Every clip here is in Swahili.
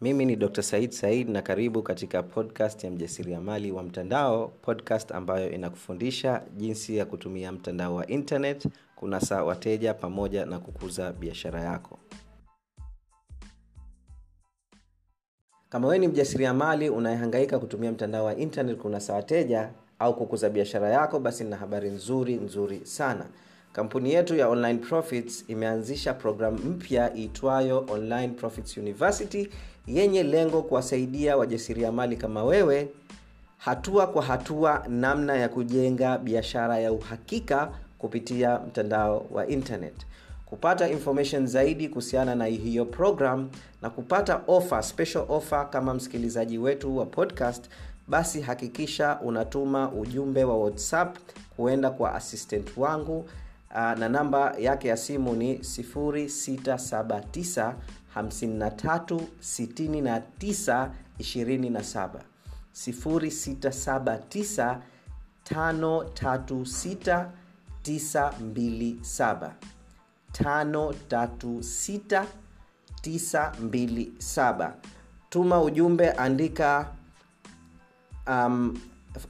mimi ni dr said said na karibu katika podcast ya mjasiriamali wa mtandao podcast ambayo inakufundisha jinsi ya kutumia mtandao wa internet kunasa wateja pamoja na kukuza biashara yako. Kama wewe ni mjasiriamali unayehangaika kutumia mtandao wa internet kunasa wateja au kukuza biashara yako basi nina habari nzuri nzuri sana. Kampuni yetu ya online profits imeanzisha programu mpya iitwayo online profits university yenye lengo kuwasaidia wajasiriamali kama wewe hatua kwa hatua namna ya kujenga biashara ya uhakika kupitia mtandao wa internet. Kupata information zaidi kuhusiana na hiyo program na kupata offer, special offer kama msikilizaji wetu wa podcast basi hakikisha unatuma ujumbe wa whatsapp kuenda kwa assistant wangu na namba yake ya simu ni 679 53 69 27 0679 536 927 536927 tuma ujumbe andika um,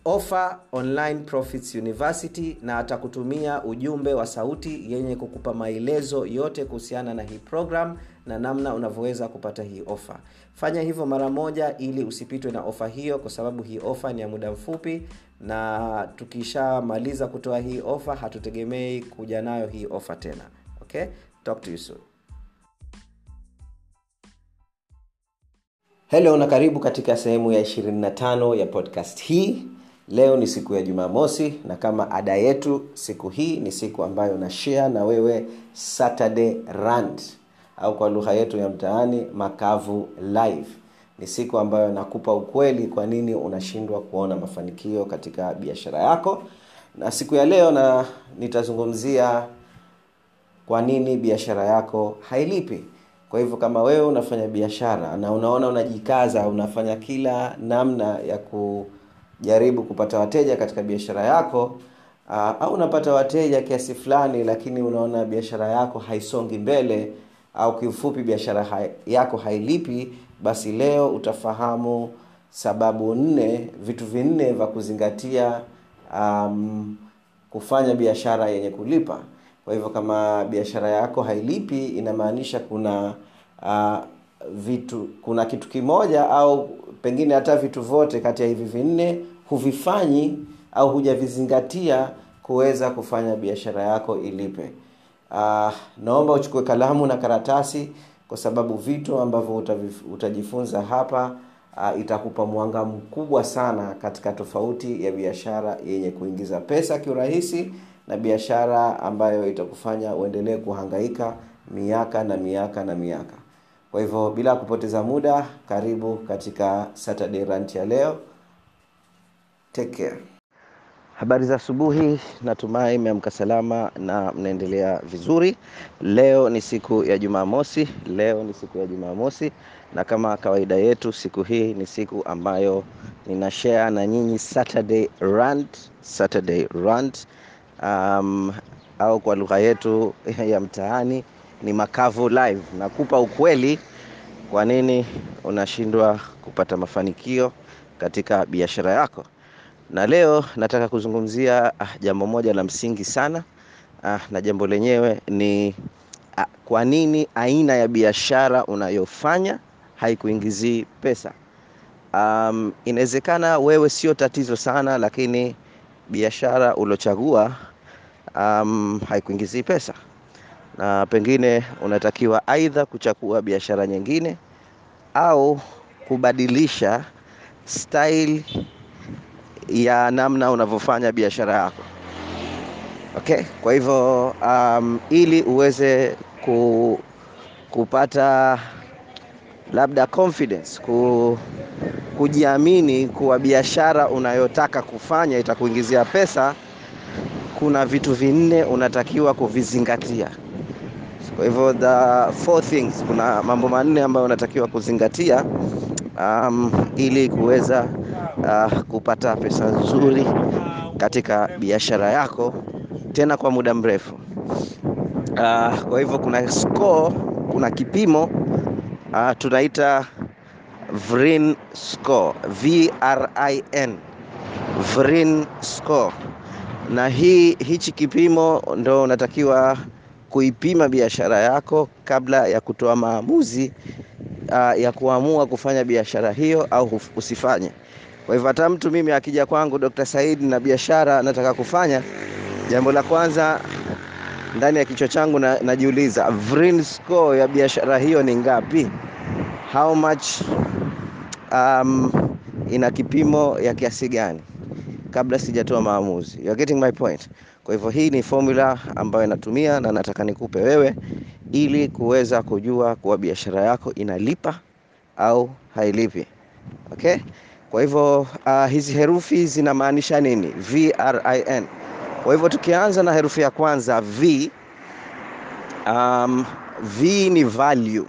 offer online profits university na atakutumia ujumbe wa sauti yenye kukupa maelezo yote kuhusiana na hii program na namna unavyoweza kupata hii ofa fanya hivyo mara moja ili usipitwe na ofa hiyo kwa sababu hii ofa ni ya muda mfupi na tukishamaliza kutoa hii ofa hatutegemei kuja nayo hii ofa tena. Okay? Talk to you soon. Helo na karibu katika sehemu ya 25 ya podcast hii leo ni siku ya jumamosi na kama ada yetu siku hii ni siku ambayo na na wewe saturday rand au kwa lugha yetu ya mtaani makavu live. Ni siku ambayo nakupa ukweli kwa nini unashindwa kuona mafanikio katika biashara yako. Na siku ya leo na nitazungumzia kwa nini biashara yako hailipi. Kwa hivyo kama wewe unafanya biashara na unaona unajikaza unafanya kila namna ya kujaribu kupata wateja katika biashara yako uh, au unapata wateja kiasi fulani lakini unaona biashara yako haisongi mbele au kiufupi biashara hai, yako hailipi basi leo utafahamu sababu nne vitu vinne vya kuzingatia um, kufanya biashara yenye kulipa. Kwa hivyo kama biashara yako hailipi inamaanisha kuna uh, vitu kuna kitu kimoja au pengine hata vitu vyote kati ya hivi vinne huvifanyi au hujavizingatia kuweza kufanya biashara yako ilipe. Uh, naomba uchukue kalamu na karatasi kwa sababu vitu ambavyo utajifunza hapa uh, itakupa mwanga mkubwa sana katika tofauti ya biashara yenye kuingiza pesa kiurahisi na biashara ambayo itakufanya uendelee kuhangaika miaka na miaka na miaka kwa hivyo bila kupoteza muda karibu katika saturday rant ya leo. Take care. Habari za asubuhi natumai mmeamka salama na mnaendelea vizuri. Leo ni siku ya jumamosi leo ni siku ya jumamosi na kama kawaida yetu siku hii ni siku ambayo nina share na nyinyi saturday rant saturday rant um, au kwa lugha yetu ya mtaani ni makavu live. Nakupa ukweli kwa nini unashindwa kupata mafanikio katika biashara yako? Na leo nataka kuzungumzia ah, jambo moja la msingi sana ah, na jambo lenyewe ni ah, kwa nini aina ya biashara unayofanya haikuingizii pesa? Um, inawezekana wewe sio tatizo sana lakini biashara uliochagua um, haikuingizii pesa na pengine unatakiwa aidha kuchagua biashara nyingine au kubadilisha style ya namna unavyofanya biashara yako. Okay? Kwa hivyo um, ili uweze ku, kupata labda confidence ku, kujiamini kuwa biashara unayotaka kufanya itakuingizia pesa kuna vitu vinne unatakiwa kuvizingatia kwa hivyo the four things kuna mambo manne ambayo unatakiwa kuzingatia um, ili kuweza uh, kupata pesa nzuri katika biashara yako tena kwa muda mrefu uh, kwa hivyo kuna score kuna kipimo uh, tunaita Vrin Score, V I Vrin Score. Na hii hichi kipimo ndo unatakiwa kuipima biashara yako kabla ya kutoa maamuzi uh, ya kuamua kufanya biashara hiyo au usifanye. Kwa hivyo hata mtu mimi akija kwangu Dr. Said na biashara nataka kufanya, jambo la kwanza ndani ya kichwa changu na, najiuliza Vrin score ya biashara hiyo ni ngapi? How much um, ina kipimo ya kiasi gani kabla sijatoa maamuzi. You are getting my point. Kwa hivyo hii ni formula ambayo inatumia na nataka nikupe wewe ili kuweza kujua kuwa biashara yako inalipa au hailipi. Okay? Kwa hivyo uh, hizi herufi zinamaanisha nini? V. Kwa hivyo tukianza na herufi ya kwanza V, um, V ni value,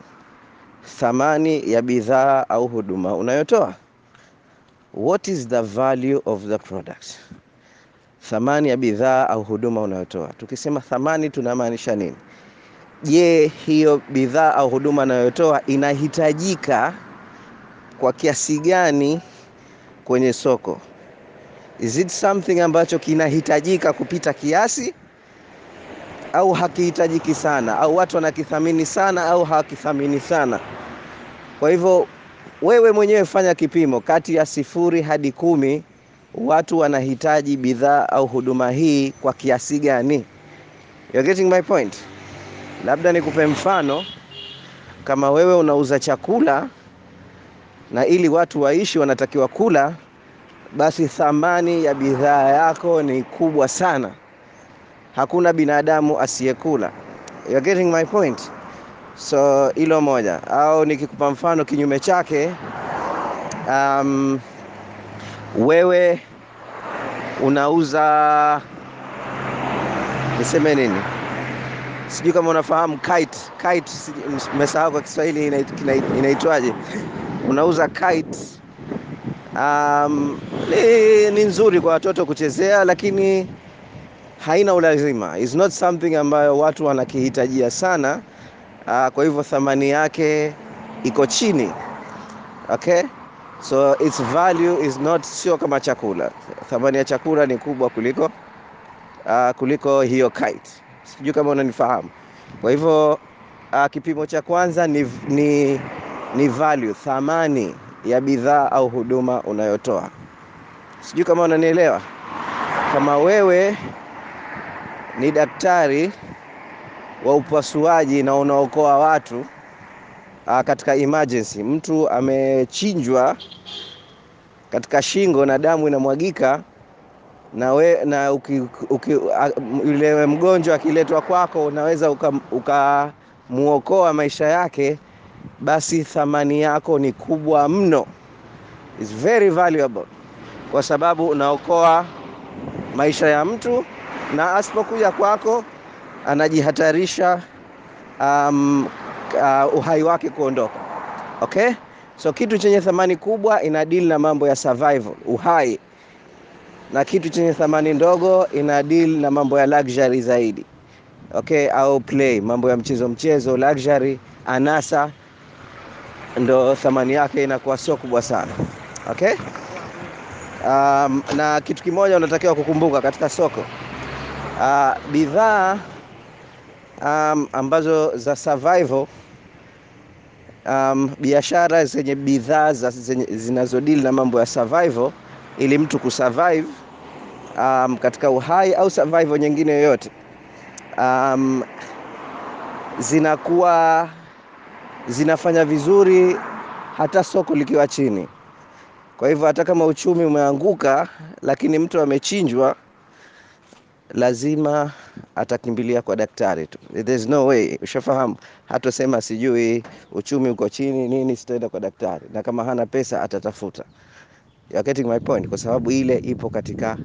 thamani ya bidhaa au huduma unayotoa. What is the value of the product? Thamani ya bidhaa au huduma unayotoa. Tukisema thamani tunamaanisha nini? Je, hiyo bidhaa au huduma unayotoa inahitajika kwa kiasi gani kwenye soko? Is it something ambacho kinahitajika kupita kiasi au hakihitajiki sana, au watu wanakithamini sana au hawakithamini sana? Kwa hivyo wewe mwenyewe fanya kipimo kati ya sifuri hadi kumi, watu wanahitaji bidhaa au huduma hii kwa kiasi gani? You're getting my point? Labda nikupe mfano, kama wewe unauza chakula na ili watu waishi wanatakiwa kula, basi thamani ya bidhaa yako ni kubwa sana. Hakuna binadamu asiyekula. You're getting my point? So hilo moja, au nikikupa mfano kinyume chake, um, wewe unauza niseme nini, sijui kama unafahamu kite. Kite nimesahau kwa Kiswahili inaitwaje? Unauza kite. Um, ni, ni nzuri kwa watoto kuchezea, lakini haina ulazima. Is not something ambayo watu wanakihitajia sana. Uh, kwa hivyo thamani yake iko chini. Okay? So its value is not, sio kama chakula. Thamani ya chakula ni kubwa kuliko uh, kuliko hiyo kite. Sijui kama unanifahamu. Kwa hivyo uh, kipimo cha kwanza ni, ni, ni value, thamani ya bidhaa au huduma unayotoa. Sijui kama unanielewa. Kama wewe ni daktari wa upasuaji na unaokoa watu aa, katika emergency, mtu amechinjwa katika shingo na damu inamwagika na we, na uki, uki, yule mgonjwa akiletwa kwako unaweza ukamuokoa uka maisha yake, basi thamani yako ni kubwa mno, It's very valuable, kwa sababu unaokoa maisha ya mtu na asipokuja kwako anajihatarisha um, uh, uhai wake kuondoka. Okay, so kitu chenye thamani kubwa ina deal na mambo ya survival, uhai, na kitu chenye thamani ndogo ina deal na mambo ya luxury zaidi. Okay, au play, mambo ya mchezo mchezo, luxury, anasa, ndo thamani yake inakuwa sio kubwa sana. Okay, um, na kitu kimoja unatakiwa kukumbuka katika soko uh, bidhaa um, ambazo za survival um, biashara zenye bidhaa zinazodili na mambo ya survival, ili mtu kusurvive um, katika uhai au survival nyingine yoyote um, zinakuwa zinafanya vizuri hata soko likiwa chini. Kwa hivyo hata kama uchumi umeanguka, lakini mtu amechinjwa lazima atakimbilia kwa daktari tu. There's no way, ushafahamu. Hatosema sijui uchumi uko chini nini, sitaenda kwa daktari, na kama hana pesa atatafuta. You are getting my point, kwa sababu ile ipo katika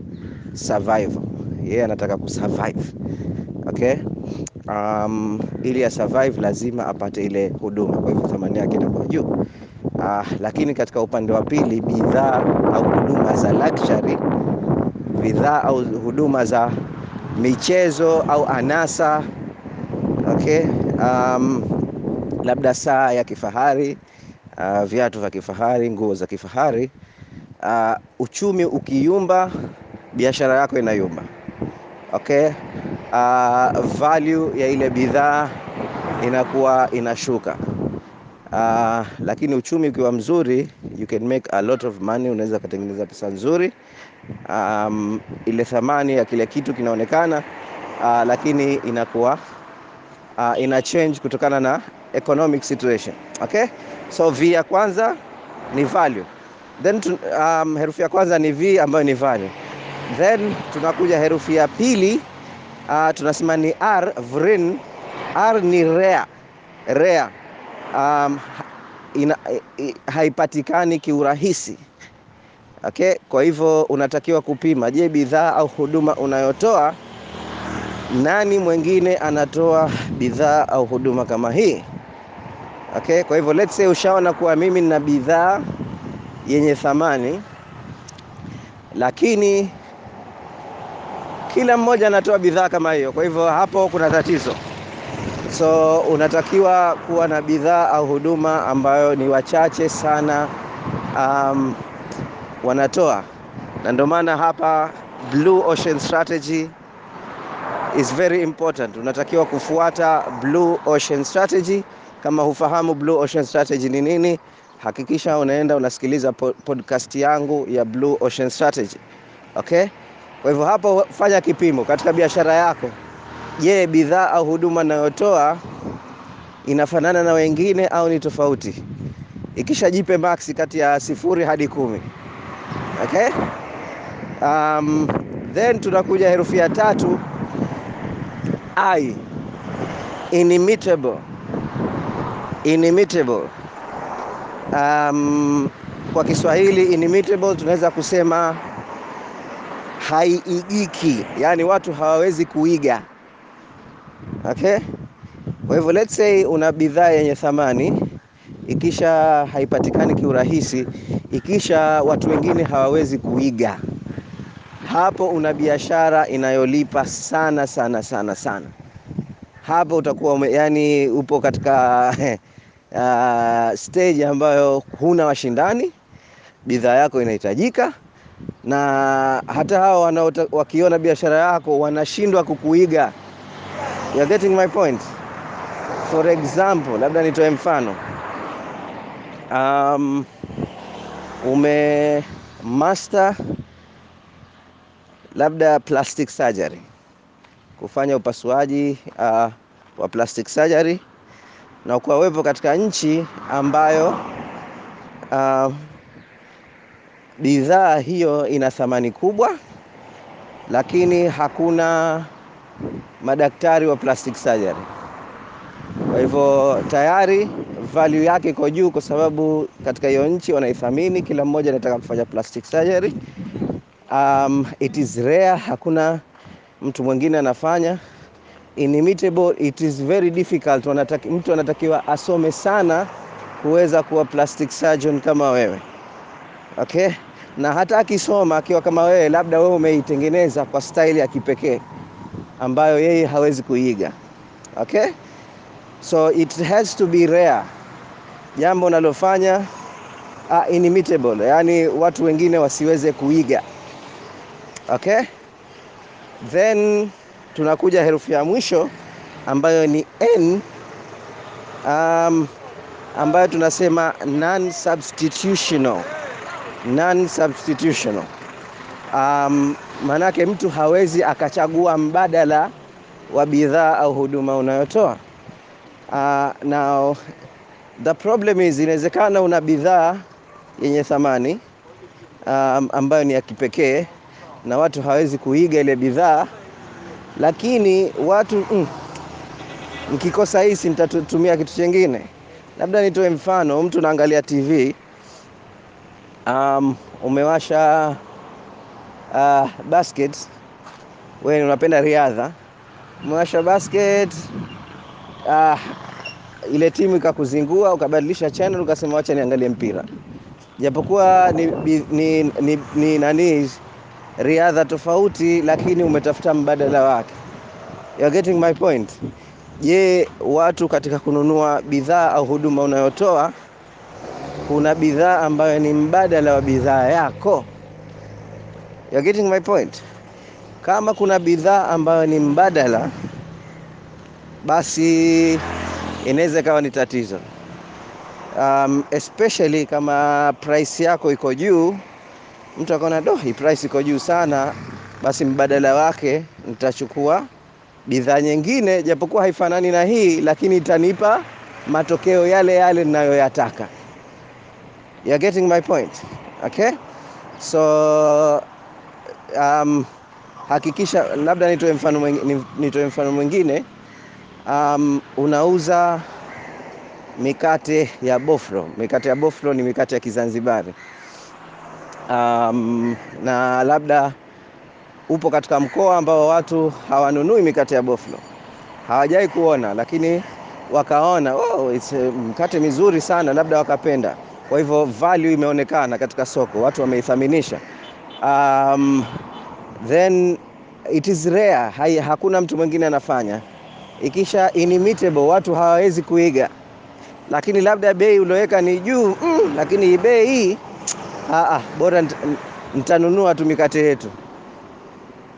survival. Yeye yeah, anataka kusurvive. Okay? Um, ili ya survive lazima apate ile huduma, kwa hivyo thamani yake inakuwa juu. Uh, lakini katika upande wa pili bidhaa au huduma za luxury, bidhaa au huduma za michezo au anasa okay. Um, labda saa ya kifahari uh, viatu vya kifahari, nguo za kifahari. Uh, uchumi ukiyumba, biashara yako inayumba. Okay? Uh, value ya ile bidhaa inakuwa inashuka. Uh, lakini uchumi ukiwa mzuri you can make a lot of money, unaweza kutengeneza pesa nzuri. Um, ile thamani ya kile kitu kinaonekana, uh, lakini inakuwa uh, ina change kutokana na economic situation. Okay? So V ya kwanza ni value. Then um, herufi ya kwanza ni V ambayo ni value. Then tunakuja herufi ya pili uh, tunasema ni R, vrin. R ni rare. Rare. Um, ina, haipatikani kiurahisi. Okay? Kwa hivyo unatakiwa kupima, je, bidhaa au huduma unayotoa nani mwingine anatoa bidhaa au huduma kama hii? Okay? Kwa hivyo let's say ushaona kuwa mimi nina bidhaa yenye thamani lakini kila mmoja anatoa bidhaa kama hiyo, kwa hivyo hapo kuna tatizo. So unatakiwa kuwa na bidhaa au huduma ambayo ni wachache sana um, wanatoa, na ndio maana hapa Blue Ocean Strategy is very important. Unatakiwa kufuata Blue Ocean Strategy. Kama hufahamu Blue Ocean Strategy ni nini, hakikisha unaenda unasikiliza podcast yangu ya Blue Ocean Strategy. Okay? Kwa hivyo hapo fanya kipimo katika biashara yako. Je, bidhaa au huduma nayotoa inafanana na wengine au ni tofauti? Ikisha jipe max kati ya sifuri hadi kumi. Okay? Um, then tunakuja herufi ya tatu I. Inimitable. Inimitable. Um, kwa Kiswahili inimitable tunaweza kusema haiigiki, yaani watu hawawezi kuiga. Okay? Kwa hivyo let's say una bidhaa yenye thamani ikisha haipatikani kiurahisi, ikisha watu wengine hawawezi kuiga, hapo una biashara inayolipa sana sana sana sana. Hapo utakuwa yani upo katika uh, stage ambayo huna washindani, bidhaa yako inahitajika na hata hao wakiona biashara yako wanashindwa kukuiga. You're getting my point? For example, labda nitoe mfano um, ume master labda plastic surgery, kufanya upasuaji uh, wa plastic surgery, na ukawepo katika nchi ambayo uh, bidhaa hiyo ina thamani kubwa, lakini hakuna madaktari wa plastic surgery. Kwa hivyo tayari value yake iko juu, kwa sababu katika hiyo nchi wanaithamini, kila mmoja anataka kufanya plastic surgery. Um, it is rare, hakuna mtu mwingine anafanya. Inimitable, it is very difficult. Wanataki, mtu anatakiwa asome sana kuweza kuwa plastic surgeon kama wewe. Okay? Na hata akisoma akiwa kama wewe, labda wewe umeitengeneza kwa style ya kipekee ambayo yeye hawezi kuiga. Okay? So it has to be rare. Jambo unalofanya uh, inimitable, yani watu wengine wasiweze kuiga. Okay? Then tunakuja herufi ya mwisho ambayo ni N um, ambayo tunasema non substitutional non substitutional um, maanake mtu hawezi akachagua mbadala wa bidhaa au huduma unayotoa. Uh, now the problem is inawezekana una bidhaa yenye thamani um, ambayo ni ya kipekee na watu hawezi kuiga ile bidhaa, lakini watu mm, nikikosa hisi nitatumia kitu chingine. Labda nitoe mfano, mtu naangalia TV um, umewasha uh, basket, wewe unapenda riadha, umewasha basket uh, ile timu ikakuzingua, ukabadilisha channel, ukasema wacha niangalie mpira, japokuwa ni, ni, ni, ni, ni nani riadha tofauti, lakini umetafuta mbadala wake. You getting my point? Je, watu katika kununua bidhaa au huduma unayotoa kuna bidhaa ambayo ni mbadala wa bidhaa yako You're getting my point kama kuna bidhaa ambayo ni mbadala basi inaweza ikawa ni tatizo. Um, especially kama price yako iko juu mtu akaona do price iko juu sana basi mbadala wake nitachukua bidhaa nyingine japokuwa haifanani na hii lakini itanipa matokeo yale yale ninayoyataka. You're getting my point okay? So um, hakikisha labda nitoe mfano mwingine, nitoe mfano mwingine um, unauza mikate ya boflo. Mikate ya boflo ni mikate ya kizanzibari. Um, na labda upo katika mkoa ambao watu hawanunui mikate ya boflo. Hawajai kuona lakini wakaona oh, it's, uh, mkate mizuri sana labda wakapenda. Kwa hivyo value imeonekana katika soko watu wameithaminisha. Um, then it is rare hai, hakuna mtu mwingine anafanya ikisha inimitable watu hawawezi kuiga. Lakini labda bei ulioweka ni juu mm, lakini bei hii ah, ah, bora nitanunua tu mikate yetu.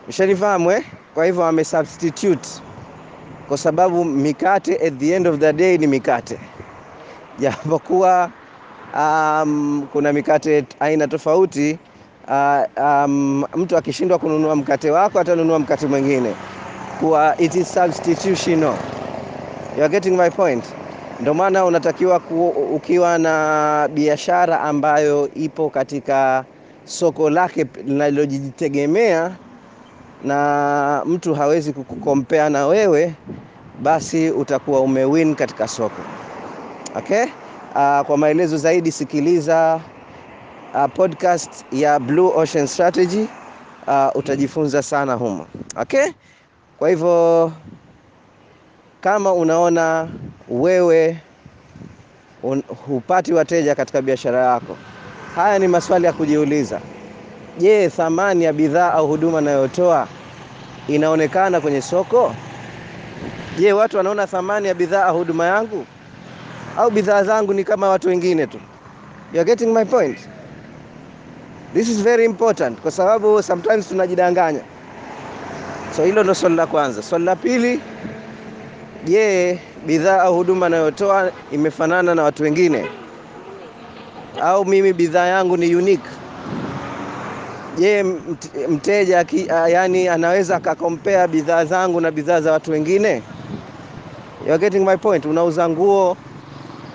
Mshanifahamu eh? kwa hivyo wame kwa sababu mikate at the end of the day ni mikate. Japokuwa um, kuna mikate aina tofauti uh, um, mtu akishindwa kununua mkate wako atanunua mkate mwingine kuwa it is substitutional. You are getting my point? Ndio maana unatakiwa ku, ukiwa na biashara ambayo ipo katika soko lake linalojitegemea na mtu hawezi kukukompea na wewe basi utakuwa umewin katika soko. Okay? Uh, kwa maelezo zaidi sikiliza uh, podcast ya Blue Ocean Strategy. Uh, utajifunza sana humo. Okay kwa hivyo kama unaona wewe un, hupati wateja katika biashara yako haya ni maswali ya kujiuliza. Je thamani ya bidhaa au huduma nayotoa inaonekana kwenye soko? Je watu wanaona thamani ya bidhaa au huduma yangu? Au bidhaa zangu ni kama watu wengine tu? You are getting my point? This is very important kwa sababu sometimes tunajidanganya so hilo ndo swali la kwanza. Swali la pili je bidhaa au huduma anayotoa imefanana na watu wengine? Au mimi bidhaa yangu ni unique? Je mteja yani anaweza akakompea bidhaa zangu na bidhaa za watu wengine? You getting my point. Unauza nguo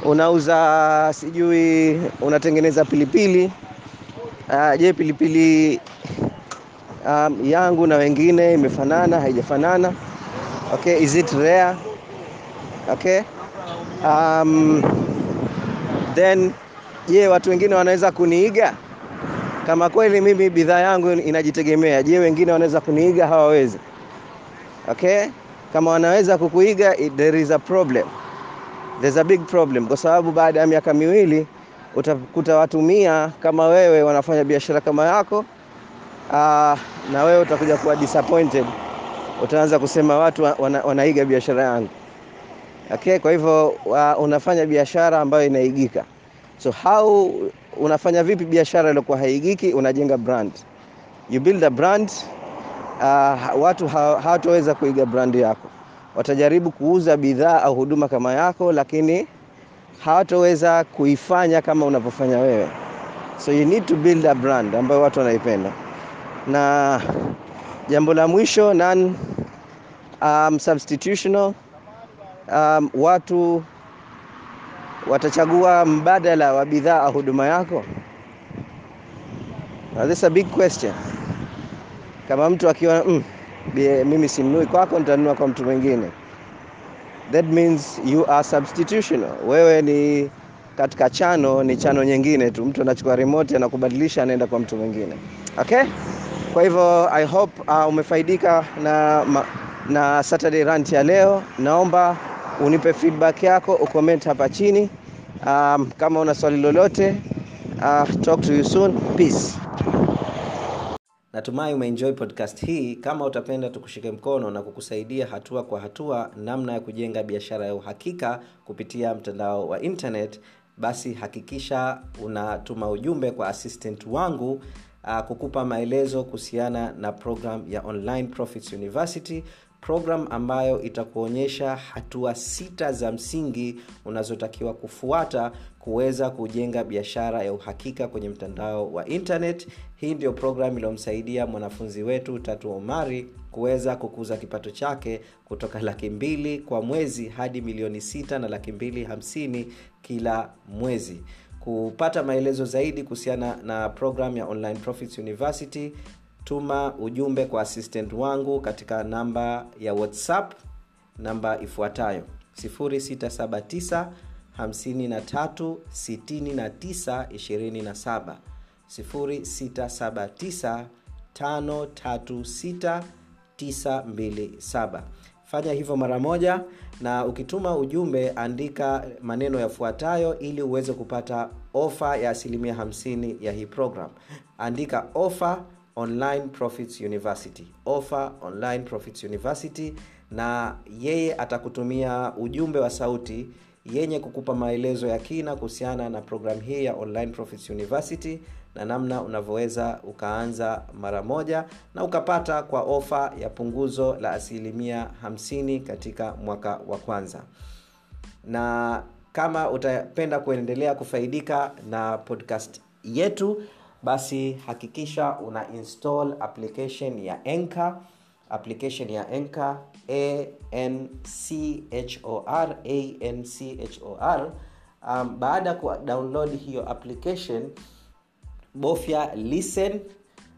unauza sijui unatengeneza pilipili. Je pilipili um, yangu na wengine imefanana haijafanana. Okay is it rare? Okay. Um, then je watu wengine wanaweza kuniiga? Kama kweli mimi bidhaa yangu inajitegemea je wengine wanaweza kuniiga? Hawawezi. Okay. Kama wanaweza kukuiga there is a problem. There's a big problem. Kwa sababu baada ya miaka miwili utakuta watu mia kama wewe wanafanya biashara kama yako uh, na wewe utakuja kuwa disappointed. Utaanza kusema watu wana, wanaiga biashara yangu. Okay kwa hivyo unafanya biashara ambayo inaigika. So how unafanya vipi biashara iliyokuwa haigiki? Unajenga brand. You build a brand uh, watu hawataweza kuiga brand yako. Watajaribu kuuza bidhaa au huduma kama yako lakini hawataweza kuifanya kama unavyofanya wewe. So you need to build a brand ambayo watu wanaipenda na jambo la mwisho non um, substitutional. Um, watu watachagua mbadala wa bidhaa huduma yako. Now, this is a big question. Kama mtu akiona mm, mimi simnui kwako nitanunua kwa mtu mwingine. That means you are substitutional. Wewe ni katika chano ni chano nyingine tu. Mtu anachukua remote anakubadilisha anaenda kwa mtu mwingine. Okay kwa hivyo i hope uh, umefaidika na ma, na Saturday rant ya leo. Naomba unipe feedback yako ucomment hapa chini. Um, kama una swali lolote uh, talk to you soon. Peace. Natumai umeenjoy podcast hii. Kama utapenda tukushike mkono na kukusaidia hatua kwa hatua namna ya kujenga biashara ya uhakika kupitia mtandao wa internet basi hakikisha unatuma ujumbe kwa assistant wangu uh, kukupa maelezo kuhusiana na program ya online profits university program ambayo itakuonyesha hatua sita za msingi unazotakiwa kufuata kuweza kujenga biashara ya uhakika kwenye mtandao wa internet. Hii ndio program iliyomsaidia mwanafunzi wetu tatu omari kuweza kukuza kipato chake kutoka laki mbili kwa mwezi hadi milioni sita na laki mbili hamsini kila mwezi kupata maelezo zaidi kuhusiana na program ya online profits university tuma ujumbe kwa assistant wangu katika namba ya whatsapp namba ifuatayo 679 53 69 27 679 536 927 fanya hivyo mara moja na ukituma ujumbe andika maneno yafuatayo ili uweze kupata ofa ya asilimia 50 ya hii program. Andika ofa online profits university. Ofa online profits university na yeye atakutumia ujumbe wa sauti yenye kukupa maelezo ya kina kuhusiana na programu hii ya online profits university na namna unavyoweza ukaanza mara moja na ukapata kwa ofa ya punguzo la asilimia 50 katika mwaka wa kwanza. Na kama utapenda kuendelea kufaidika na podcast yetu basi hakikisha una install application ya enca application ya anchor anchor um, baada ya kudownload hiyo application bofya listen.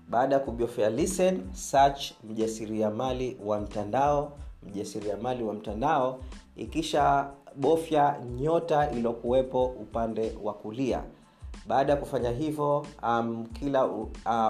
Baada ya kubofya listen search mjasiriamali wa mtandao. Mjasiriamali wa mtandao. Ikisha bofya nyota iliyokuwepo upande wa kulia. Baada ya kufanya hivyo um, kila uh,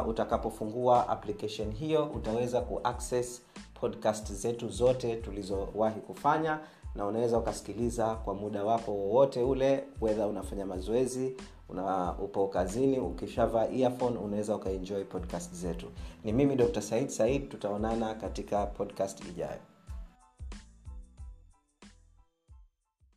utakapofungua application hiyo utaweza kuaccess podcast zetu zote tulizowahi kufanya na unaweza ukasikiliza kwa muda wako wowote ule wedha unafanya mazoezi una upo kazini ukishavaa earphone unaweza ukaenjoy podcast zetu. Ni mimi dr said said tutaonana katika podcast ijayo